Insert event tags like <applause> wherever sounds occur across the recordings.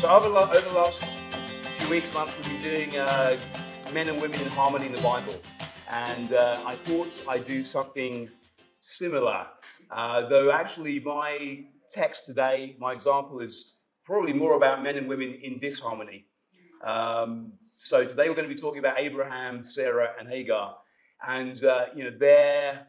So over, over the last few weeks, months, we've been doing uh, men and women in harmony in the Bible, and uh, I thought I'd do something similar. Uh, though actually, my text today, my example is probably more about men and women in disharmony. Um, so today we're going to be talking about Abraham, Sarah, and Hagar, and uh, you know their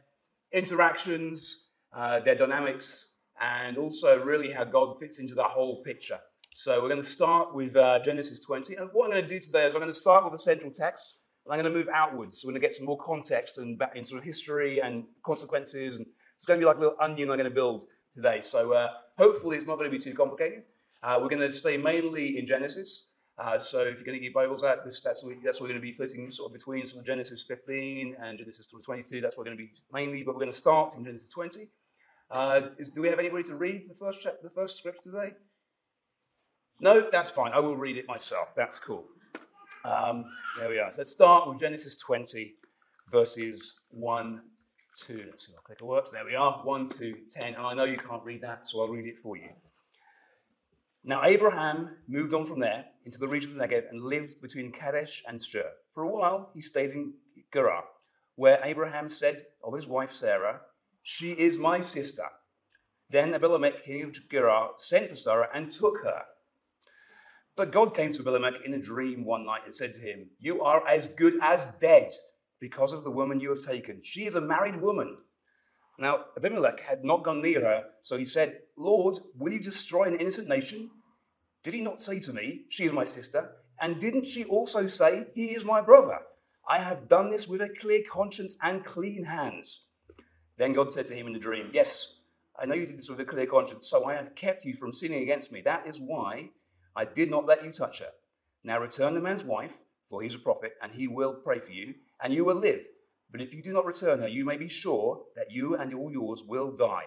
interactions, uh, their dynamics, and also really how God fits into that whole picture. So we're going to start with uh, Genesis 20. And what I'm going to do today is I'm going to start with the central text, and I'm going to move outwards. So we're going to get some more context and back into history and consequences. And it's going to be like a little onion I'm going to build today. So uh, hopefully it's not going to be too complicated. Uh, we're going to stay mainly in Genesis. Uh, so if you're going to get Bibles out, this, that's, that's what we're going to be flitting sort of between sort of Genesis 15 and Genesis 22. That's what we're going to be mainly, but we're going to start in Genesis 20. Uh, is, do we have anybody to read the first, chap- the first script today? No, that's fine. I will read it myself. That's cool. Um, there we are. So let's start with Genesis 20, verses 1 2. let's see if clicker works. There we are, 1 to 10. And I know you can't read that, so I'll read it for you. Now, Abraham moved on from there into the region of the Negev and lived between Kadesh and Shur. For a while, he stayed in Gerar, where Abraham said of his wife Sarah, She is my sister. Then Abimelech, king of Gerar, sent for Sarah and took her. But God came to Abimelech in a dream one night and said to him, You are as good as dead because of the woman you have taken. She is a married woman. Now, Abimelech had not gone near her, so he said, Lord, will you destroy an innocent nation? Did he not say to me, She is my sister? And didn't she also say, He is my brother? I have done this with a clear conscience and clean hands. Then God said to him in the dream, Yes, I know you did this with a clear conscience, so I have kept you from sinning against me. That is why I did not let you touch her. Now return the man's wife, for he is a prophet, and he will pray for you, and you will live. But if you do not return her, you may be sure that you and all yours will die.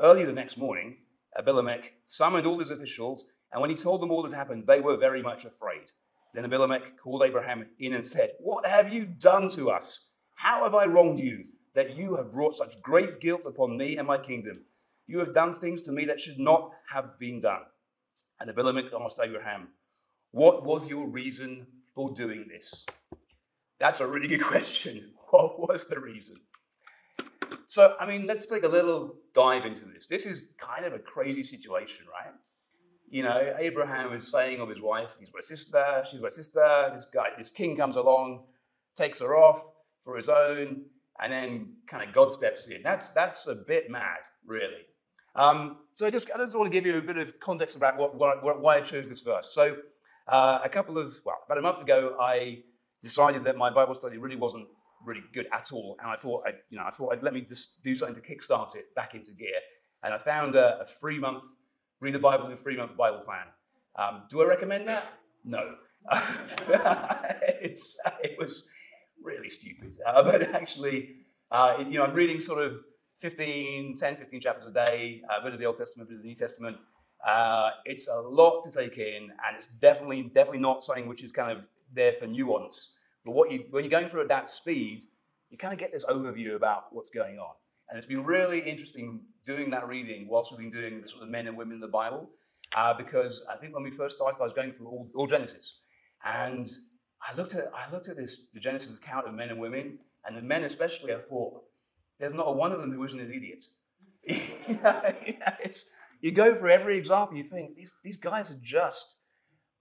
Early the next morning, Abimelech summoned all his officials, and when he told them all that happened, they were very much afraid. Then Abimelech called Abraham in and said, What have you done to us? How have I wronged you, that you have brought such great guilt upon me and my kingdom? You have done things to me that should not have been done. And Abimelech asked Abraham, What was your reason for doing this? That's a really <laughs> good question. What was the reason? So, I mean, let's take a little dive into this. This is kind of a crazy situation, right? You know, Abraham is saying of his wife, he's my sister, she's my sister. This guy, this king comes along, takes her off for his own, and then kind of God steps in. That's that's a bit mad, really. Um, so I just, I just want to give you a bit of context about what, what, why I chose this verse. So uh, a couple of, well, about a month ago, I decided that my Bible study really wasn't really good at all, and I thought, I, you know, I thought I'd let me just do something to kickstart it back into gear. And I found a, a free month, read the Bible in a free month Bible plan. Um, do I recommend that? No. <laughs> it was really stupid, uh, but actually, uh, you know, I'm reading sort of 15, 10, 15 chapters a day, a bit of the Old Testament, a bit of the New Testament. Uh, it's a lot to take in, and it's definitely, definitely not something which is kind of there for nuance. But what you, when you're going through at that speed, you kind of get this overview about what's going on. And it's been really interesting doing that reading whilst we've been doing the sort of men and women in the Bible, uh, because I think when we first started, I was going through all, all Genesis, and I looked at I looked at this the Genesis account of men and women, and the men especially. I thought, there's not a one of them who isn't an idiot. <laughs> you go through every example, you think these, these guys are just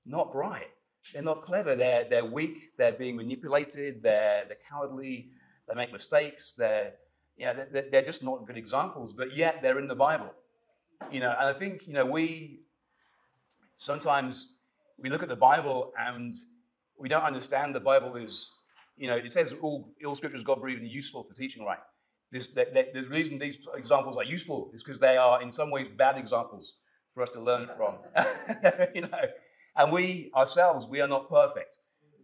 not bright. They're not clever. They're, they're weak. They're being manipulated. They're, they're cowardly. They make mistakes. They're, yeah, they're, they're just not good examples, but yet they're in the Bible. You know, and I think, you know, we sometimes we look at the Bible and we don't understand the Bible is, you know, it says all, all scriptures God breathed and useful for teaching, right? This, the, the, the reason these examples are useful is because they are, in some ways, bad examples for us to learn from. <laughs> you know, and we ourselves, we are not perfect.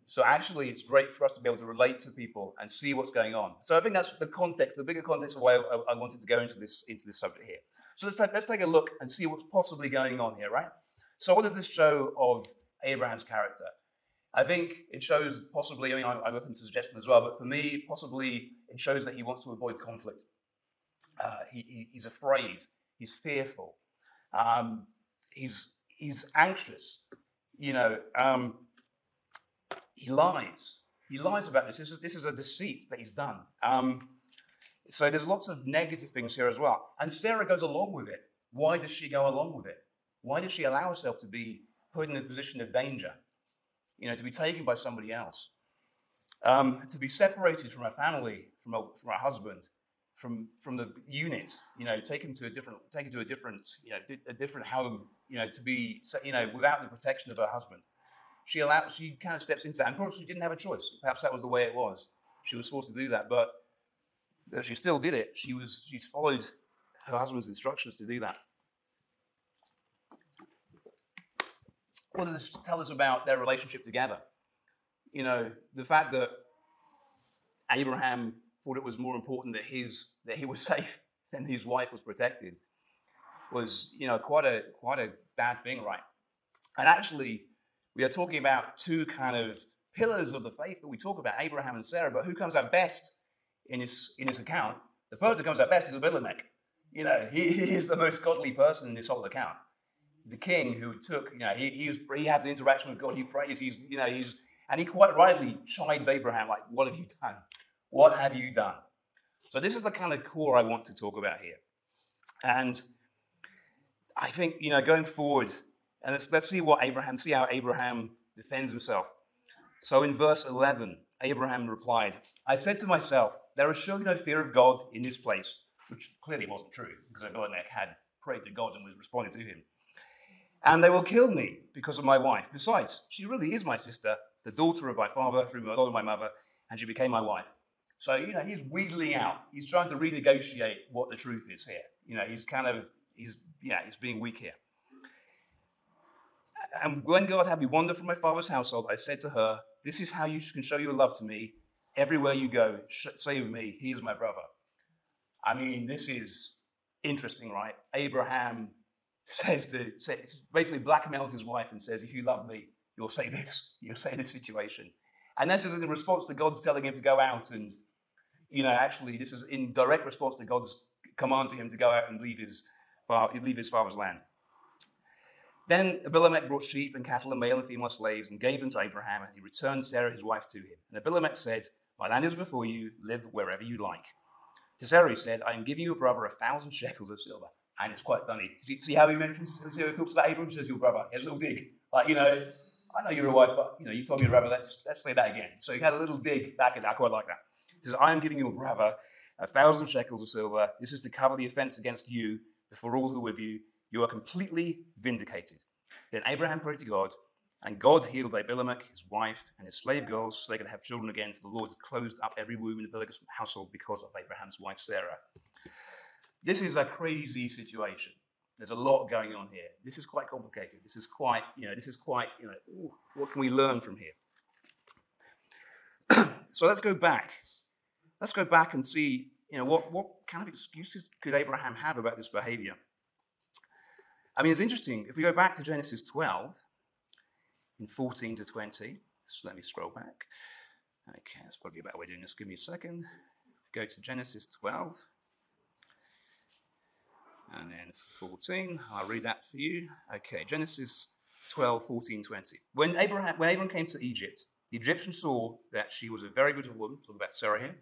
So actually, it's great for us to be able to relate to people and see what's going on. So I think that's the context, the bigger context of why I, I wanted to go into this into this subject here. So let's take, let's take a look and see what's possibly going on here, right? So what does this show of Abraham's character? I think it shows possibly, I mean, I'm open to suggestion as well, but for me, possibly it shows that he wants to avoid conflict. Uh, he, he, he's afraid, he's fearful. Um, he's, he's anxious. You know, um, he lies. He lies about this. This is, this is a deceit that he's done. Um, so there's lots of negative things here as well. And Sarah goes along with it. Why does she go along with it? Why does she allow herself to be put in a position of danger? You know, to be taken by somebody else, um, to be separated from her family, from her, from her husband, from from the unit. You know, taken to a different, taken to a different, you know, a different home. You know, to be, you know, without the protection of her husband. She allowed, she kind of steps into that, and perhaps she didn't have a choice. Perhaps that was the way it was. She was forced to do that, but she still did it. She was, she followed her husband's instructions to do that. What does this tell us about their relationship together? You know, the fact that Abraham thought it was more important that his that he was <laughs> safe than his wife was protected was, you know, quite a quite a bad thing, right? And actually, we are talking about two kind of pillars of the faith that we talk about, Abraham and Sarah, but who comes out best in his in his account? The person that comes out best is Abimelech. You know, he, he is the most godly person in this whole account the king who took, you know, he, he, has an interaction with God, he prays, he's, you know, he's, and he quite rightly chides Abraham, like, what have you done? What have you done? So this is the kind of core I want to talk about here. And I think, you know, going forward, and let's, let's see what Abraham, see how Abraham defends himself. So in verse 11, Abraham replied, I said to myself, there is surely no fear of God in this place, which clearly wasn't true, because Abimelech had prayed to God and was responding to him and they will kill me because of my wife. Besides, she really is my sister, the daughter of my father through the of my mother, and she became my wife. So, you know, he's wheedling out. He's trying to renegotiate what the truth is here. You know, he's kind of, he's, yeah, he's being weak here. And when God had me wander from my father's household, I said to her, This is how you can show your love to me. Everywhere you go, of me, he is my brother. I mean, this is interesting, right? Abraham says to says, basically blackmails his wife and says, "If you love me, you'll say this. You'll say this situation." And this is in response to God's telling him to go out and, you know, actually this is in direct response to God's command to him to go out and leave his leave his father's land. Then Abimelech brought sheep and cattle and male and female slaves and gave them to Abraham, and he returned Sarah his wife to him. And Abimelech said, My land is before you, live wherever you like. To Sarah he said, I am giving your brother a thousand shekels of silver and it's quite funny. Did you See how he mentions, see how he talks about Abram, says your brother. He has a little dig. Like, you know, I know you're a wife, but, you know, you told me your brother, let's, let's say that again. So he had a little dig back at that. Quite like that. He says, I am giving your brother a thousand shekels of silver. This is to cover the offense against you before all who are with you. You are completely vindicated. Then Abraham prayed to God, and God healed Abimelech, his wife, and his slave girls, so they could have children again, for the Lord had closed up every womb in Abimelech's household because of Abraham's wife Sarah. This is a crazy situation. There's a lot going on here. This is quite complicated. This is quite, you know, this is quite, you know, ooh, what can we learn from here? <clears throat> so let's go back. Let's go back and see, you know, what, what kind of excuses could Abraham have about this behavior? I mean, it's interesting. If we go back to Genesis 12, in 14 to 20, so let me scroll back. Okay, that's probably a better way of doing this. Give me a second. Go to Genesis 12 and then 14. I'll read that for you. Okay, Genesis 12, 14, 20. When Abraham, when Abraham came to Egypt, the Egyptians saw that she was a very beautiful woman, talk about Sarah here.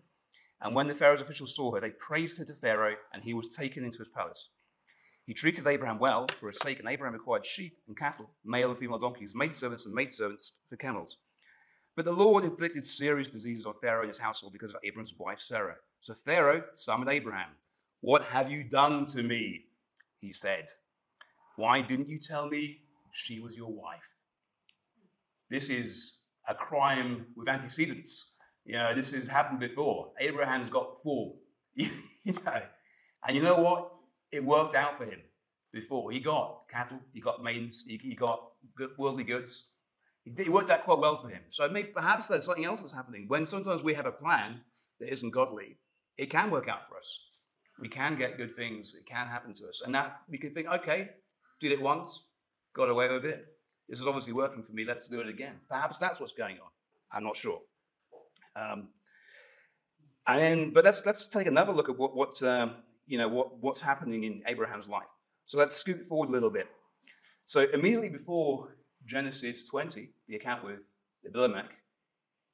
And when the Pharaoh's officials saw her, they praised her to Pharaoh, and he was taken into his palace. He treated Abraham well for his sake, and Abraham acquired sheep and cattle, male and female donkeys, maidservants and maidservants for camels. But the Lord inflicted serious diseases on Pharaoh and his household because of Abraham's wife Sarah. So Pharaoh summoned Abraham what have you done to me? He said. Why didn't you tell me she was your wife? This is a crime with antecedents. You know, this has happened before. Abraham's got four. <laughs> you know, and you know what? It worked out for him before. He got cattle, he got maidens, he, he got worldly goods. It worked out quite well for him. So maybe perhaps there's something else that's happening. When sometimes we have a plan that isn't godly, it can work out for us. We can get good things. It can happen to us. And that we can think, okay, did it once, got away with it. This is obviously working for me. Let's do it again. Perhaps that's what's going on. I'm not sure. Um, and but let's let's take another look at what what um, you know what, what's happening in Abraham's life. So let's scoot forward a little bit. So immediately before Genesis 20, the account with Abimelech,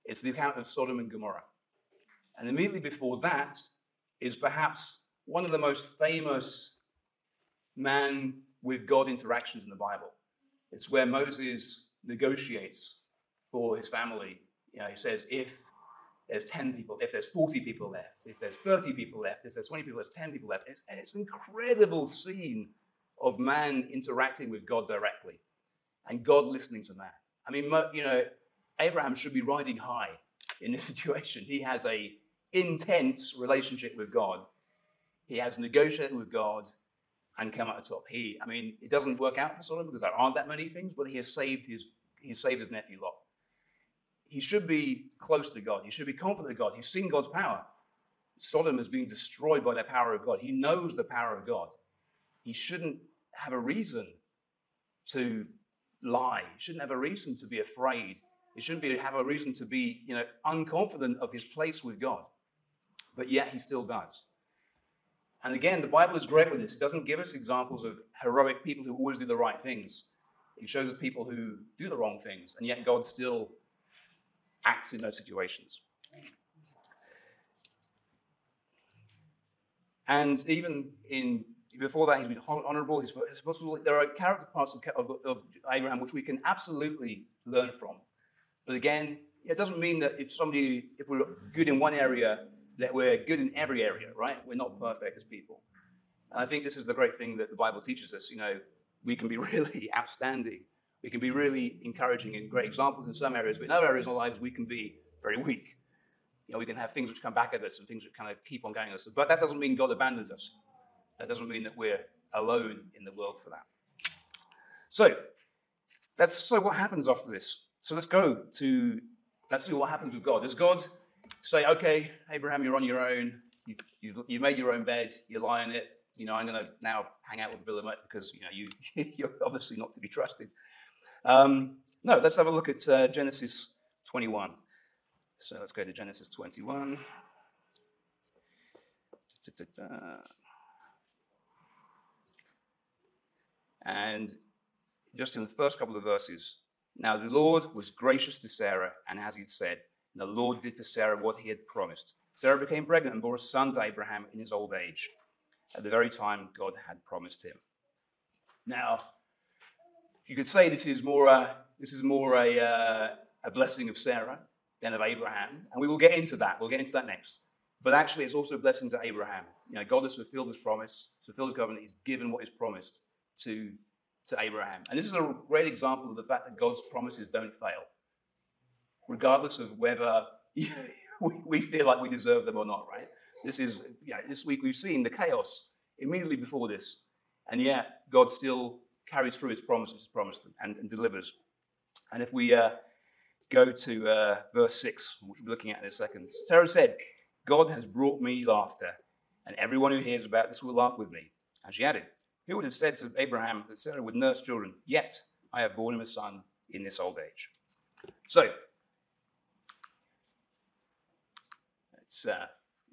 it's the account of Sodom and Gomorrah. And immediately before that is perhaps one of the most famous man with God interactions in the Bible. It's where Moses negotiates for his family. You know, he says, if there's 10 people, if there's 40 people left, if there's 30 people left, if there's 20 people, there's 10 people left. It's, it's an incredible scene of man interacting with God directly and God listening to man. I mean, you know, Abraham should be riding high in this <laughs> situation. He has a intense relationship with God. He has negotiated with God and come out top. He, I mean, it doesn't work out for Solomon because there aren't that many things, but he has saved his, he has saved his nephew Lot. He should be close to God. He should be confident of God. He's seen God's power. Sodom is being destroyed by the power of God. He knows the power of God. He shouldn't have a reason to lie. He shouldn't have a reason to be afraid. He shouldn't be, have a reason to be, you know, unconfident of his place with God. But yet he still does. And again, the Bible is great with this. It doesn't give us examples of heroic people who always do the right things. It shows us people who do the wrong things, and yet God still acts in those situations. And even in before that, he's been honorable. He's, possible. There are character parts of, of, of, Abraham which we can absolutely learn from. But again, it doesn't mean that if somebody, if we're good in one area, that we're good in every area, right? We're not perfect as people. And I think this is the great thing that the Bible teaches us. You know, we can be <laughs> really outstanding. We can be really encouraging and great examples in some areas, but in other areas of our lives, we can be very weak. You know, we can have things which come back at us and things which kind of keep on going us. But that doesn't mean God abandons us. That doesn't mean that we're alone in the world for that. So, that's so what happens after this. So let's go to let's see what happens with God. Does God say, okay, Abraham, you're on your own. You, you, you made your own bed. You lie in it. You know, I'm going to now hang out with Abimelech because you know you <laughs> you're obviously not to be trusted. Um, no, let's have a look at uh, Genesis 21. So let's go to Genesis 21. And just in the first couple of verses, now the Lord was gracious to Sarah, and as he said, the Lord did for Sarah what he had promised. Sarah became pregnant and bore a son to Abraham in his old age, at the very time God had promised him. Now, you could say this is more a, this is more a, uh, a blessing of Sarah than of Abraham, and we will get into that. We'll get into that next. But actually, it's also a blessing to Abraham. You know, God has fulfilled his promise, fulfilled his covenant. He's given what is promised to, to Abraham. And this is a great example of the fact that God's promises don't fail, regardless of whether <laughs> we feel like we deserve them or not, right? This is, know, this week we've seen the chaos immediately before this, and yet God still carries through his promises, promised and, and delivers. And if we uh, go to uh, verse 6, which we'll be looking at in a second, Sarah said, God has brought me laughter, and everyone who hears about this will laugh with me. And she added, who would have said to Abraham that Sarah would nurse children? Yet I have borne him a son in this old age. So, it's, uh,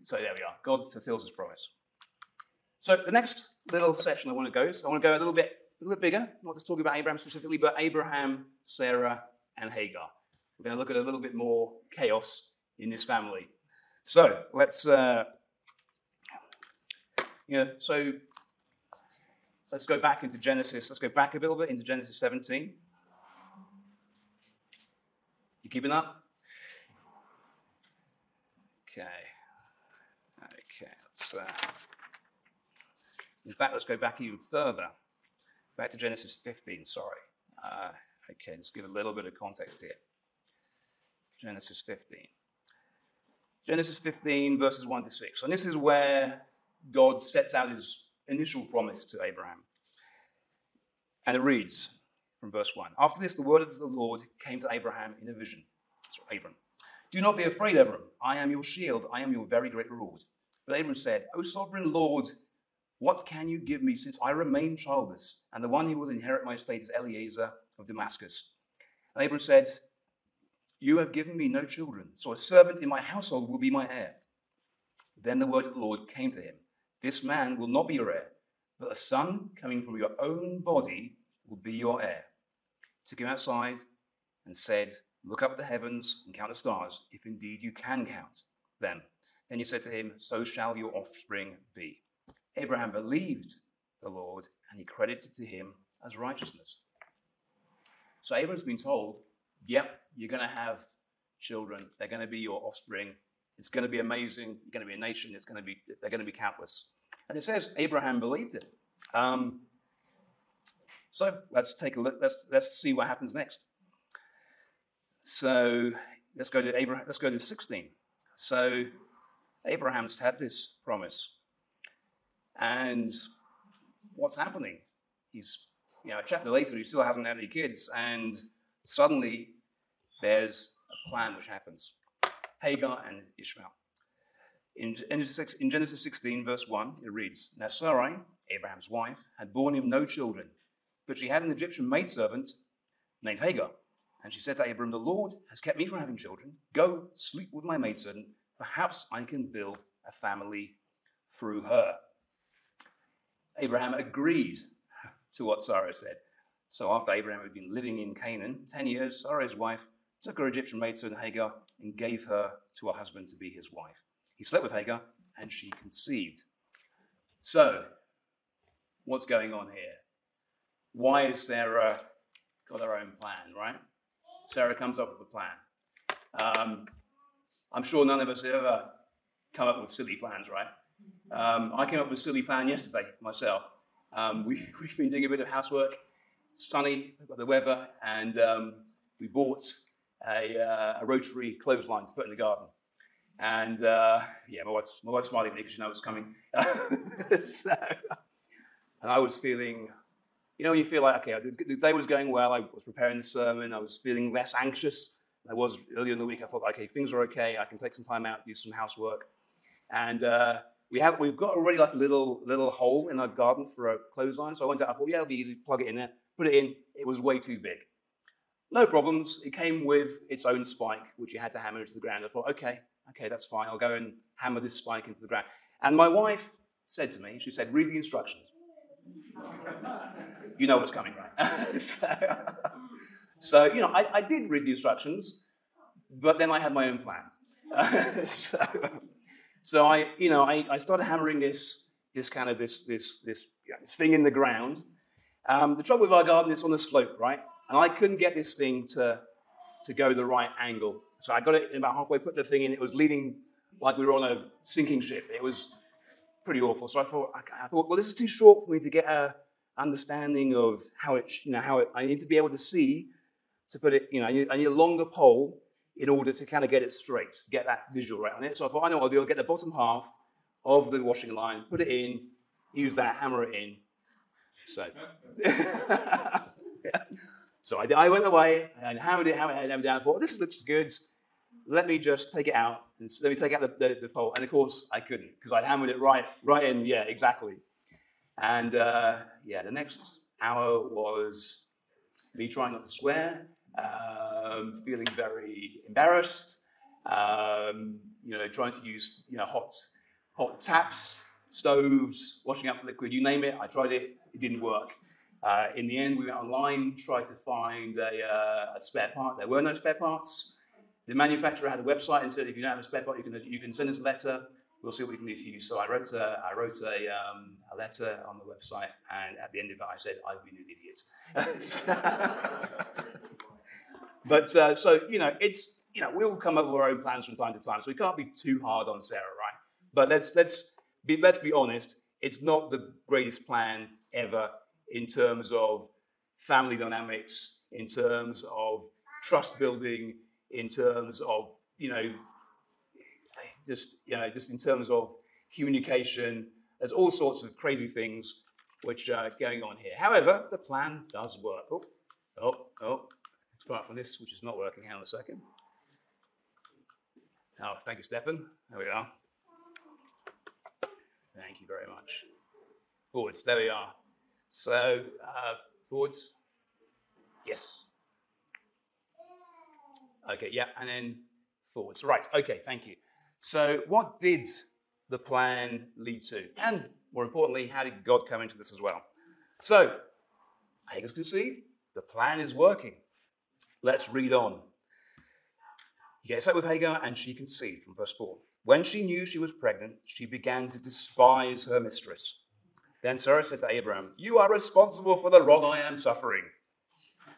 so there we are. God fulfills his promise. So the next little section I want to go is I want to go a little bit, a little bit bigger. Not just talking about Abraham specifically, but Abraham, Sarah, and Hagar. We're going to look at a little bit more chaos in this family. So let's, uh, you know, so Let's go back into Genesis. Let's go back a little bit into Genesis 17. You keeping up? Okay. Okay. Let's. Uh, in fact, let's go back even further. Back to Genesis 15. Sorry. Uh, okay. Let's give a little bit of context here. Genesis 15. Genesis 15, verses 1 to 6. And this is where God sets out his initial promise to Abraham. And it reads from verse 1 After this, the word of the Lord came to Abraham in a vision. So, Abram, do not be afraid, Abram. I am your shield. I am your very great reward. But Abram said, O sovereign Lord, what can you give me since I remain childless? And the one who will inherit my estate is Eliezer of Damascus. And Abram said, You have given me no children, so a servant in my household will be my heir. Then the word of the Lord came to him this man will not be your heir, but a son coming from your own body will be your heir. Took him outside and said, Look up at the heavens and count the stars, if indeed you can count them. Then he said to him, So shall your offspring be. Abraham believed the Lord, and he credited to him as righteousness. So Abraham's been told, Yep, you're going to have children. They're going to be your offspring. It's going to be amazing. You're going to be a nation. It's going to be, they're going to be countless. And it says Abraham believed it. Um, so let's take a look. Let's, let's see what happens next. So let's go to Abraham. Let's go to 16. So Abraham's had this promise, and what's happening? He's, you know, a chapter later, he still hasn't had any kids, and suddenly there's a plan which happens. Hagar and Ishmael. In, in Genesis 16, verse 1, it reads Now Sarai, Abraham's wife, had borne him no children, but she had an Egyptian maidservant named Hagar. And she said to Abram, The Lord has kept me from having children. Go sleep with my maidservant. Perhaps I can build a family through her. Abraham agreed to what Sarah said. So after Abraham had been living in Canaan 10 years, Sarah's wife took her Egyptian maidservant Hagar and gave her to her husband to be his wife. He slept with Hagar, and she conceived. So, what's going on here? Why is Sarah got her own plan, right? Sarah comes up with a plan. Um, I'm sure none of us ever come up with silly plans, right? Um, I came up with a silly plan yesterday myself. Um, we, <laughs> have been doing a bit of housework. Sunny, we've got the weather, and um, we bought a, uh, a rotary clothesline to put in the garden. And uh, yeah, my wife's, my wife's smiling at me because she knows it's coming. <laughs> so, and I was feeling, you know, when you feel like, okay, the, day was going well, I was preparing the sermon, I was feeling less anxious. I was earlier in the week. I thought, okay, things are okay. I can take some time out, do some housework. And uh, we have, we've got already like a little, little hole in our garden for a clothesline. So I went out, I thought, yeah, it'll be easy, plug it in there, put it in. It was way too big. No problems. It came with its own spike, which you had to hammer into the ground. I thought, okay, okay, that's fine. I'll go and hammer this spike into the ground. And my wife said to me, she said, read the instructions. You know what's coming, right? <laughs> so, so, you know, I, I, did read the instructions, but then I had my own plan. <laughs> so, so, I, you know, I, I, started hammering this, this kind of this, this, this, this thing in the ground. Um, the trouble with our garden is on the slope, right? And I couldn't get this thing to, to go the right angle. So I got it about halfway, put the thing in. It was leaning like we were on a sinking ship. It was pretty awful. So I thought, I thought, well, this is too short for me to get a understanding of how it, you know, how it. I need to be able to see to put it. You know, I need, I need a longer pole in order to kind of get it straight, get that visual right on it. So I thought, I know what I'll do. I'll get the bottom half of the washing line, put it in, use that, hammer it in. So. <laughs> So I, I, went away and hammered it, hammered it, hammered it down. I thought, this looks good. Let me just take it out. And let me take out the, the, the pole. And of course, I couldn't because I hammered it right, right in. Yeah, exactly. And uh, yeah, the next hour was me trying not to swear, um, feeling very embarrassed, um, you know, trying to use you know hot, hot taps, stoves, washing up liquid, you name it. I tried it, it didn't work. Uh, in the end, we went online, tried to find a, uh, a, spare part. There were no spare parts. The manufacturer had a website and said, if you don't have a spare part, you can, you can send us a letter. We'll see what we can do for you. So I wrote a, I wrote a, um, a letter on the website, and at the end of it, I said, I've been an idiot. <laughs> but uh, so, you know, it's, you know, we all come up with our own plans from time to time, so we can't be too hard on Sarah, right? But let's, let's, be, let's be honest, it's not the greatest plan ever in terms of family dynamics, in terms of trust building, in terms of, you know, just, you know, just in terms of communication. There's all sorts of crazy things which are going on here. However, the plan does work. Oh, oh, oh. Apart from this, which is not working. Hang on a second. Oh, thank you, Stefan. There we are. Thank you very much. Forwards, there we are. So, uh, forwards. Yes. Okay, yeah, and then forwards. Right, okay, thank you. So, what did the plan lead to? And more importantly, how did God come into this as well? So, Hagar's conceived. The plan is working. Let's read on. He gets up with Hagar and she conceived from verse 4. When she knew she was pregnant, she began to despise her mistress. Then Sarah said to Abraham, You are responsible for the wrong I am suffering.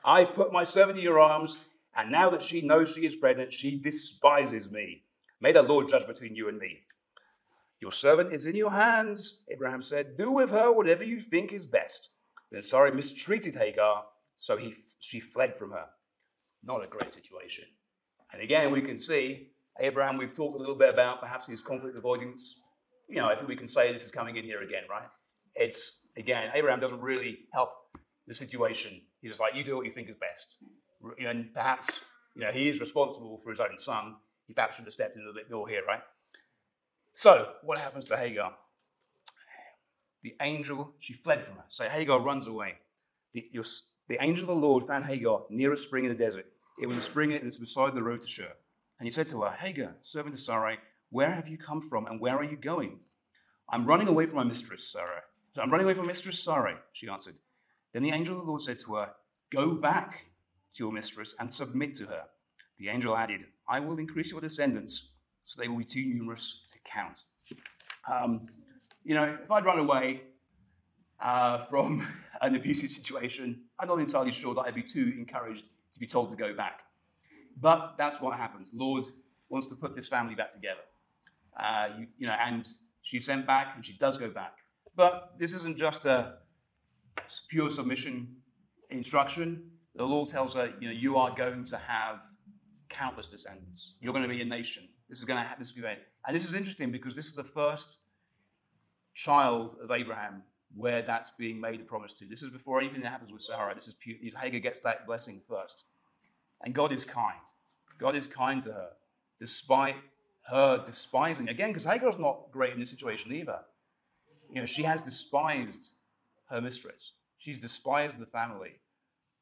I put my servant in your arms, and now that she knows she is pregnant, she despises me. May the Lord judge between you and me. Your servant is in your hands, Abraham said. Do with her whatever you think is best. Then Sarah mistreated Hagar, so he, she fled from her. Not a great situation. And again, we can see Abraham, we've talked a little bit about perhaps his conflict avoidance. You know, I think we can say this is coming in here again, right? It's, again, Abraham doesn't really help the situation. He's just like, you do what you think is best. And perhaps, you know, he is responsible for his own son. He perhaps should have stepped in a little bit more here, right? So, what happens to Hagar? The angel, she fled from her. So Hagar runs away. The, your, the angel of the Lord found Hagar near a spring in the desert. It was a spring that was beside the road to Shur. And he said to her, Hagar, servant of Sarai, where have you come from and where are you going? I'm running away from my mistress, Sarai. So I'm running away from mistress Sarai, she answered. Then the angel of the Lord said to her, Go back to your mistress and submit to her. The angel added, I will increase your descendants, so they will be too numerous to count. Um, you know, if I'd run away uh, from <laughs> an abusive situation, I'm not entirely sure that I'd be too encouraged to be told to go back. But that's what happens. Lord wants to put this family back together. Uh, you, you know, and she's sent back, and she does go back. But this isn't just a pure submission instruction. The Lord tells her, you know, you are going to have countless descendants. You're going to be a nation. This is going to happen. This is going to And this is interesting because this is the first child of Abraham where that's being made a promise to. This is before anything that happens with Sarah. This is Hagar gets that blessing first. And God is kind. God is kind to her, despite her despising. Again, because Hagar's not great in this situation either. You know, she has despised her mistress. She's despised the family.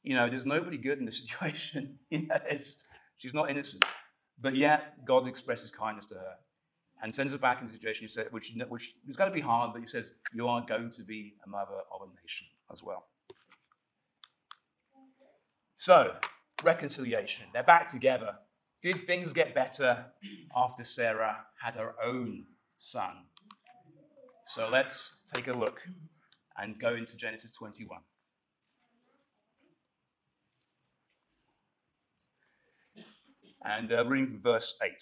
You know, there's nobody good in this <laughs> situation. you know, she's not innocent. But yet, God expresses kindness to her and sends her back into a situation which, which is going to be hard, but he says, You are going to be a mother of a nation as well. So, reconciliation. They're back together. Did things get better after Sarah had her own son? So let's take a look and go into Genesis 21. And uh, reading from verse 8.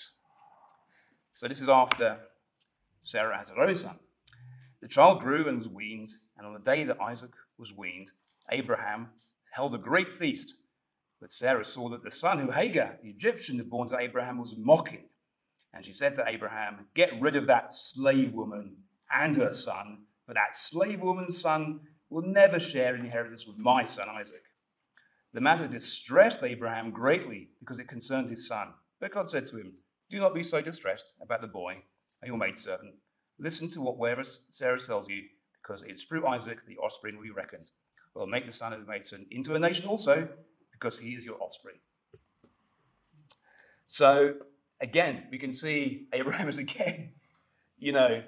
So this is after Sarah has her own son. The child grew and was weaned, and on the day that Isaac was weaned, Abraham held a great feast but Sarah saw that the son who Hagar, the Egyptian, had borne to Abraham was mocking. And she said to Abraham, Get rid of that slave woman and her son, for that slave woman's son will never share inheritance with my son Isaac. The matter distressed Abraham greatly because it concerned his son. But God said to him, Do not be so distressed about the boy and your maidservant. Listen to what Sarah tells you, because it's through Isaac the offspring will be reckoned. Will make the son of the maidservant into a nation also, because he is your offspring. So again, we can see Abraham is again, <laughs> you know,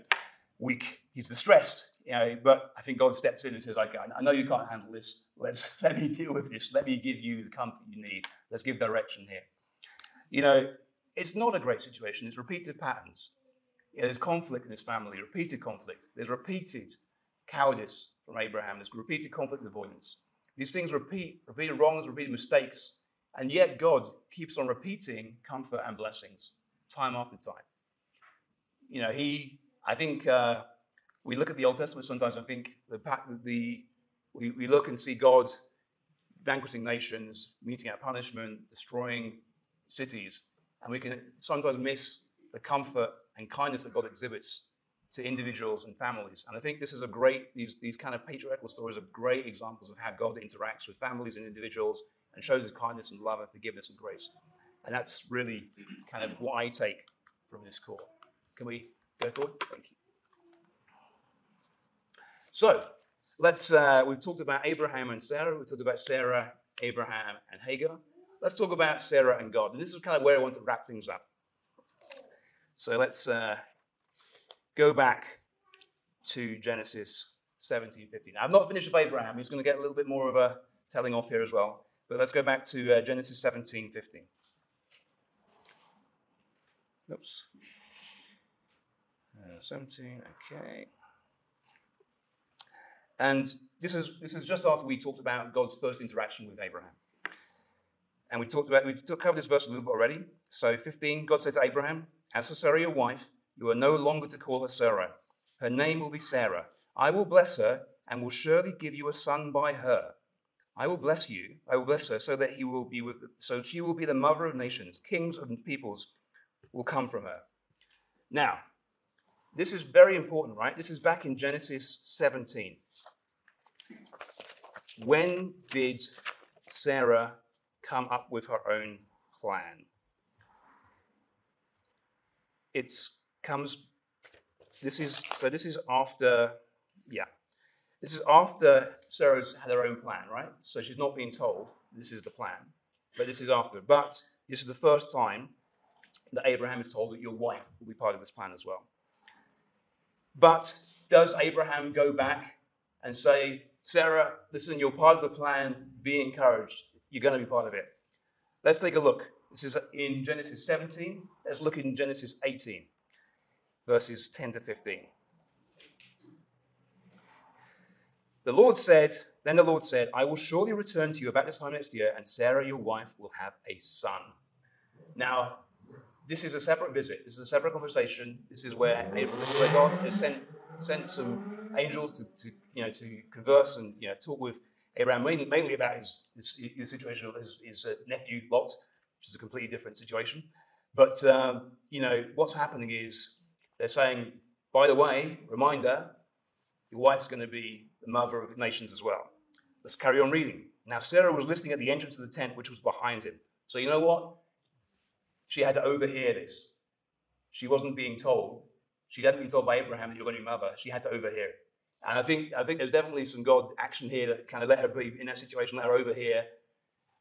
weak. He's distressed, you know, but I think God steps in and says, okay, I know you can't handle this. Let's <laughs> let me deal with this. Let me give you the comfort you need. Let's give direction here. You know, it's not a great situation. It's repeated patterns. You know, there's conflict in his family, repeated conflict. There's repeated cowardice from Abraham. There's repeated conflict avoidance. These things repeat, repeated wrongs, repeated mistakes, and yet God keeps on repeating comfort and blessings time after time. You know, He, I think uh, we look at the Old Testament sometimes I think the, the we, we look and see God vanquishing nations, meting out punishment, destroying cities, and we can sometimes miss the comfort and kindness that God exhibits to individuals and families. And I think this is a great, these, these kind of patriarchal stories are great examples of how God interacts with families and individuals and shows his kindness and love and forgiveness and grace. And that's really kind of what I take from this call. Can we go forward? Thank you. So let's, uh, we've talked about Abraham and Sarah, we've talked about Sarah, Abraham, and Hagar. Let's talk about Sarah and God. And this is kind of where I want to wrap things up. So let's uh, go back to Genesis 17, 15. I've not finished with Abraham. He's going to get a little bit more of a telling off here as well. But let's go back to uh, Genesis 17, 15. Oops. Uh, 17, okay. And this is, this is just after we talked about God's first interaction with Abraham. And we talked about, we've covered this verse a little bit already. So 15, God said to Abraham, As for Sarai, your wife, you are no longer to call her Sarah. Her name will be Sarah. I will bless her and will surely give you a son by her. I will bless you. I will bless her so that he will be with, so she will be the mother of nations. Kings of peoples will come from her. Now, this is very important, right? This is back in Genesis 17. When did Sarah come up with her own plan? It comes, this is, so this is after, yeah, this is after Sarah's had her own plan, right? So she's not being told this is the plan, but this is after. But this is the first time that Abraham is told that your wife will be part of this plan as well. But does Abraham go back and say, Sarah, listen, you're part of the plan, be encouraged, you're going to be part of it? Let's take a look. This is in Genesis 17. Let's look in Genesis 18, verses 10 to 15. The Lord said, Then the Lord said, I will surely return to you about this time next year, and Sarah, your wife, will have a son. Now, this is a separate visit. This is a separate conversation. This is where Abraham, this is where God has sent, sent some angels to, to, you know, to converse and you know, talk with Abraham, mainly, mainly about his, his, his situation of his, his uh, nephew Lot, which is a completely different situation. But, um, you know, what's happening is they're saying, by the way, reminder, your wife's going to be the mother of nations as well. Let's carry on reading. Now, Sarah was listening at the entrance of the tent, which was behind him. So, you know what? She had to overhear this. She wasn't being told. She hadn't been told by Abraham that you're going to be mother. She had to overhear it. And I think, I think there's definitely some God action here that kind of let her be in that situation, let her overhear.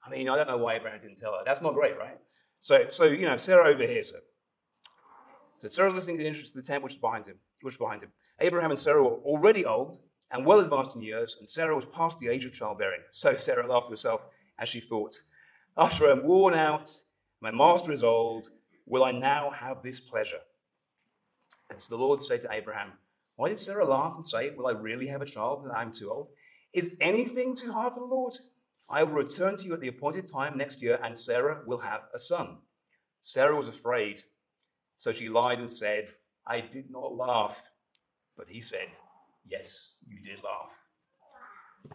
I mean, I don't know why Abraham didn't tell her. That's not great, right? So, so you know, Sarah overhears her. So Sarah's listening to the entrance of the tent, which is behind him. Which is behind him. Abraham and Sarah were already old and well advanced in years, and Sarah was past the age of childbearing. So Sarah laughed to herself as she thought, After I'm worn out my master is old. Will I now have this pleasure? And so the Lord said to Abraham, Why did Sarah laugh and say, Will I really have a child that I'm too old? Is anything too hard for the Lord? I will return to you at the appointed time next year, and Sarah will have a son. Sarah was afraid, so she lied and said, I did not laugh. But he said, Yes, you did laugh.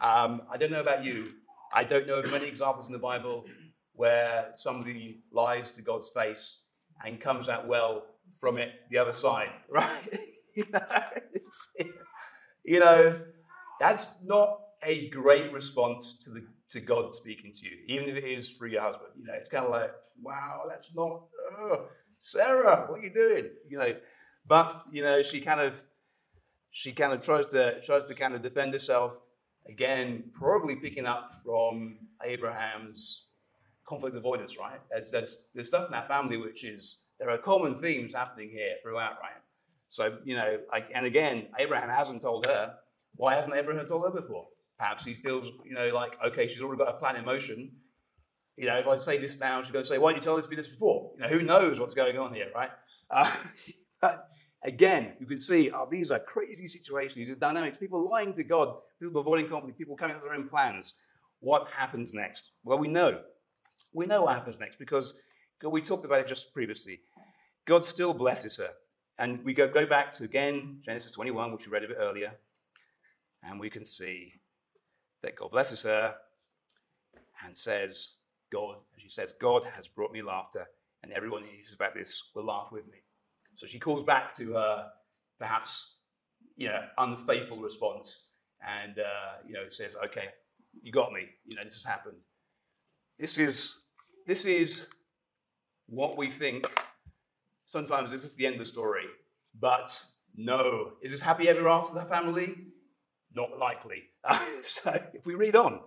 Um, I don't know about you. I don't know of many examples in the Bible where somebody lies to God's face and comes out well from it the other side, <laughs> right? you know, that's not a great response to the to God speaking to you, even if it is through your husband. You know, it's kind of like, wow, that's not oh, Sarah, what are you doing? You know, but you know, she kind of she kind of tries to tries to kind of defend herself again, probably picking up from Abraham's conflict avoidance, right? There's, there's, there's stuff in our family which is, there are common themes happening here throughout, right? So, you know, like, and again, Abraham hasn't told her. Why hasn't Abraham told her before? Perhaps he feels, you know, like, okay, she's already got a plan in motion. You know, if I say this now, she's going to say, why didn't you tell me this before? You know, who knows what's going on here, right? Uh, <laughs> but again, you can see oh, these are crazy situations, these are dynamics, people lying to God, people avoiding conflict, people coming up with their own plans. What happens next? Well, we know we know what happens next because we talked about it just previously. God still blesses her. And we go, go back to again Genesis 21, which we read a bit earlier, and we can see that God blesses her and says, God, she says, God has brought me laughter, and everyone who hears about this will laugh with me. So she calls back to her perhaps you know unfaithful response and uh, you know says, Okay, you got me, you know, this has happened. This is, this is what we think. Sometimes this is the end of the story. But no. Is this happy ever after the family? Not likely. <laughs> so if we read on,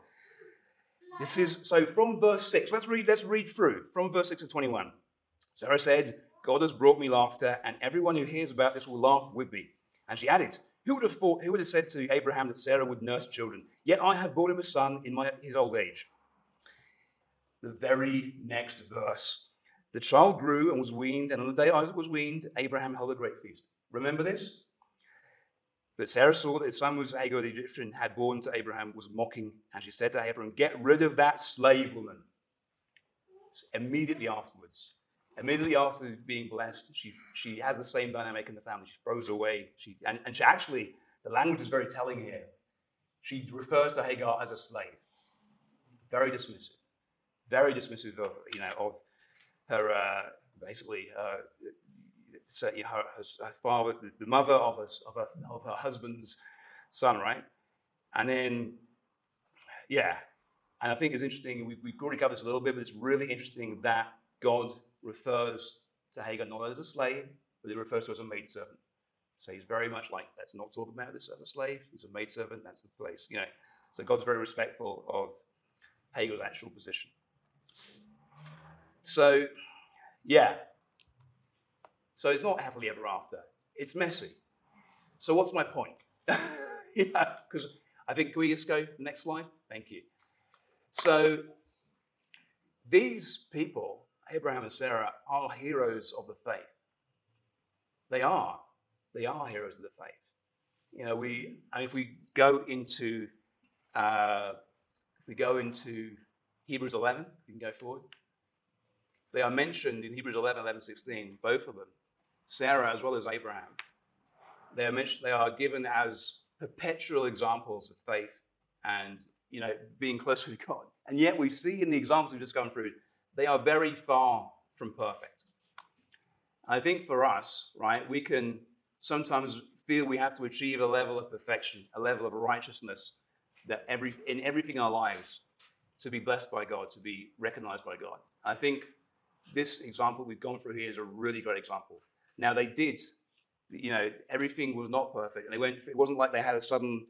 this is so from verse 6. Let's read, let's read through from verse 6 to 21. Sarah said, God has brought me laughter, and everyone who hears about this will laugh with me. And she added, Who would have thought, who would have said to Abraham that Sarah would nurse children? Yet I have brought him a son in my, his old age. The very next verse. The child grew and was weaned, and on the day Isaac was weaned, Abraham held a great feast. Remember this? But Sarah saw that his son was Hagar the Egyptian had borne to Abraham, was mocking, and she said to Abraham, Get rid of that slave woman. Immediately afterwards, immediately after being blessed, she, she has the same dynamic in the family. She throws away. She, and, and she actually, the language is very telling here. She refers to Hagar as a slave. Very dismissive. Very dismissive of, you know, of her, uh, basically, uh, her, her, her, father, the mother of, her, of, her, of her husband's son, right? And then, yeah, and I think it's interesting, we, we've already covered this a little bit, but it's really interesting that God refers to Hagar not as a slave, but he refers to her as a maidservant. So he's very much like, let's not talk about this as a slave. He's a maidservant, that's the place, you know. So God's very respectful of Hagar's actual position. So, yeah. So it's not happily ever after. It's messy. So what's my point? <laughs> yeah, because I think, can we just go next slide? Thank you. So these people Abraham and Sarah are heroes of the faith. They are. They are heroes of the faith. You know, we, and if we go into, uh, if we go into Hebrews 11, you can go forward. They are mentioned in Hebrews 11, 11, 16, both of them, Sarah as well as Abraham. They are mentioned, they are given as perpetual examples of faith and, you know, being close with God. And yet we see in the examples we've just gone through they are very far from perfect. I think for us, right, we can sometimes feel we have to achieve a level of perfection, a level of righteousness that every in everything in our lives to be blessed by God, to be recognized by God. I think this example we've gone through here is a really great example. Now they did, you know, everything was not perfect, and they went. It wasn't like they had a sudden,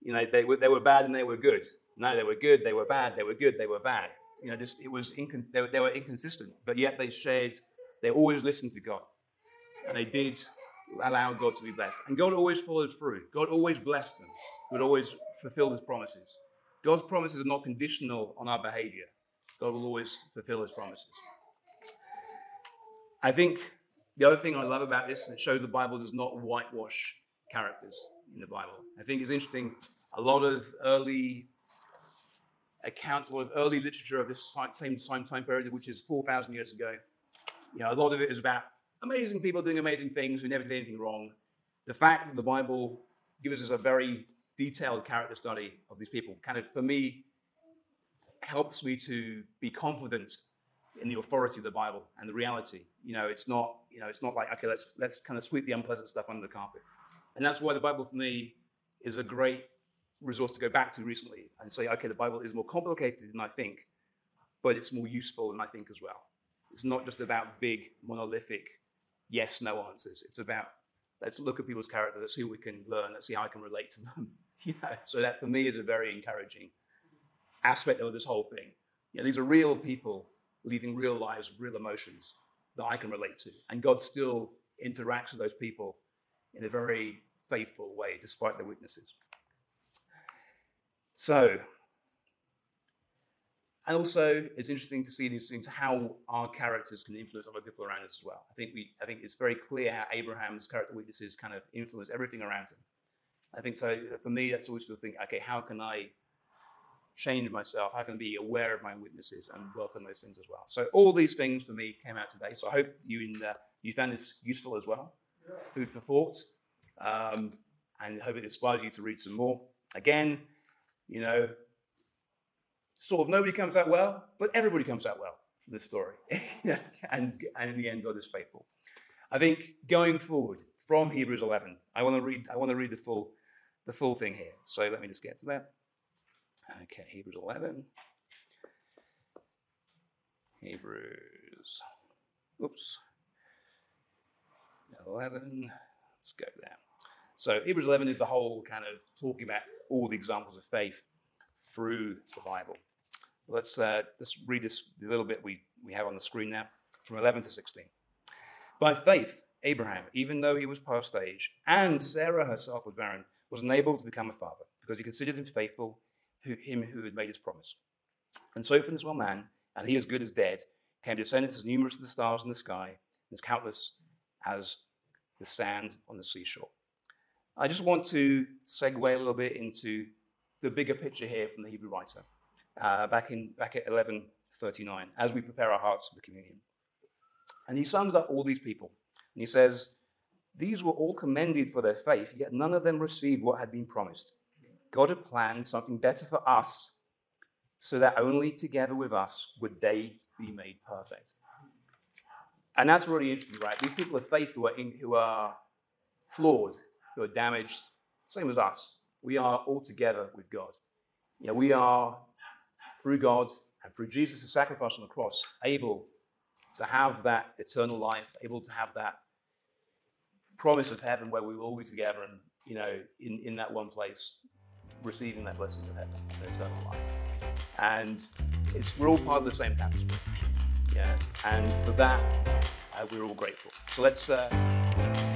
you know, they were they were bad and they were good. No, they were good, they were bad, they were good, they were bad you know, just it was incons- they, were, they were inconsistent, but yet they shared, they always listened to God. And they did allow God to be blessed. And God always followed through. God always blessed them. God always fulfilled his promises. God's promises are not conditional on our behavior. God will always fulfill his promises. I think the other thing I love about this, it shows the Bible does not whitewash characters in the Bible. I think it's interesting. A lot of early accounts a lot of early literature of this same time period, which is 4,000 years ago. You know, a lot of it is about amazing people doing amazing things who never did anything wrong. The fact that the Bible gives us a very detailed character study of these people kind of, for me, helps me to be confident in the authority of the Bible and the reality. You know, it's not, you know, it's not like, okay, let's let's kind of sweep the unpleasant stuff under the carpet. And that's why the Bible for me is a great resource to go back to recently and say, okay, the Bible is more complicated than I think, but it's more useful than I think as well. It's not just about big, monolithic yes, no answers. It's about let's look at people's character, let's see what we can learn, let's see how I can relate to them. <laughs> you know, so that for me is a very encouraging aspect of this whole thing. You know, these are real people leading real lives, real emotions that I can relate to. And God still interacts with those people in a very faithful way, despite their weaknesses. So, and also, it's interesting to see these things, how our characters can influence other people around us as well. I think we, I think it's very clear how Abraham's character weaknesses kind of influence everything around him. I think so. For me, that's always to think, okay, how can I change myself? How can I be aware of my weaknesses and work on those things as well? So all these things for me came out today. So I hope you in, uh, you found this useful as well, food for thought, um, and hope it inspires you to read some more. Again, you know, sort of nobody comes out well, but everybody comes out well from this story. <laughs> and, and in the end, God is faithful. I think going forward from Hebrews 11, I want to read, I want to read the full, the full thing here. So let me just get to that. Okay, Hebrews 11. Hebrews, oops, 11, let's go there. So Hebrews 11 is the whole kind of talking about all the examples of faith through the Bible. Let's, uh, let's read this little bit we, we have on the screen now from 11 to 16. By faith, Abraham, even though he was past age, and Sarah herself was barren, was unable to become a father because he considered him faithful, who, him who had made his promise. And so from this one man, and he as good as dead, came descendants as numerous as the stars in the sky, and as countless as the sand on the seashore. I just want to segue a little bit into the bigger picture here from the Hebrew writer, uh, back, in, back at 1139, as we prepare our hearts for the communion. And he sums up all these people. And he says, These were all commended for their faith, yet none of them received what had been promised. God had planned something better for us, so that only together with us would they be made perfect. And that's really interesting, right? These people of faith who are, in, who are flawed, who are damaged, same as us. We are all together with God. You know, we are, through God and through Jesus' sacrifice on the cross, able to have that eternal life, able to have that promise of heaven where we will all be together and, you know, in, in that one place, receiving that blessing of heaven, eternal life. And it's, we're all part of the same tapestry. Yeah. And for that, uh, we're all grateful. So let's. Uh,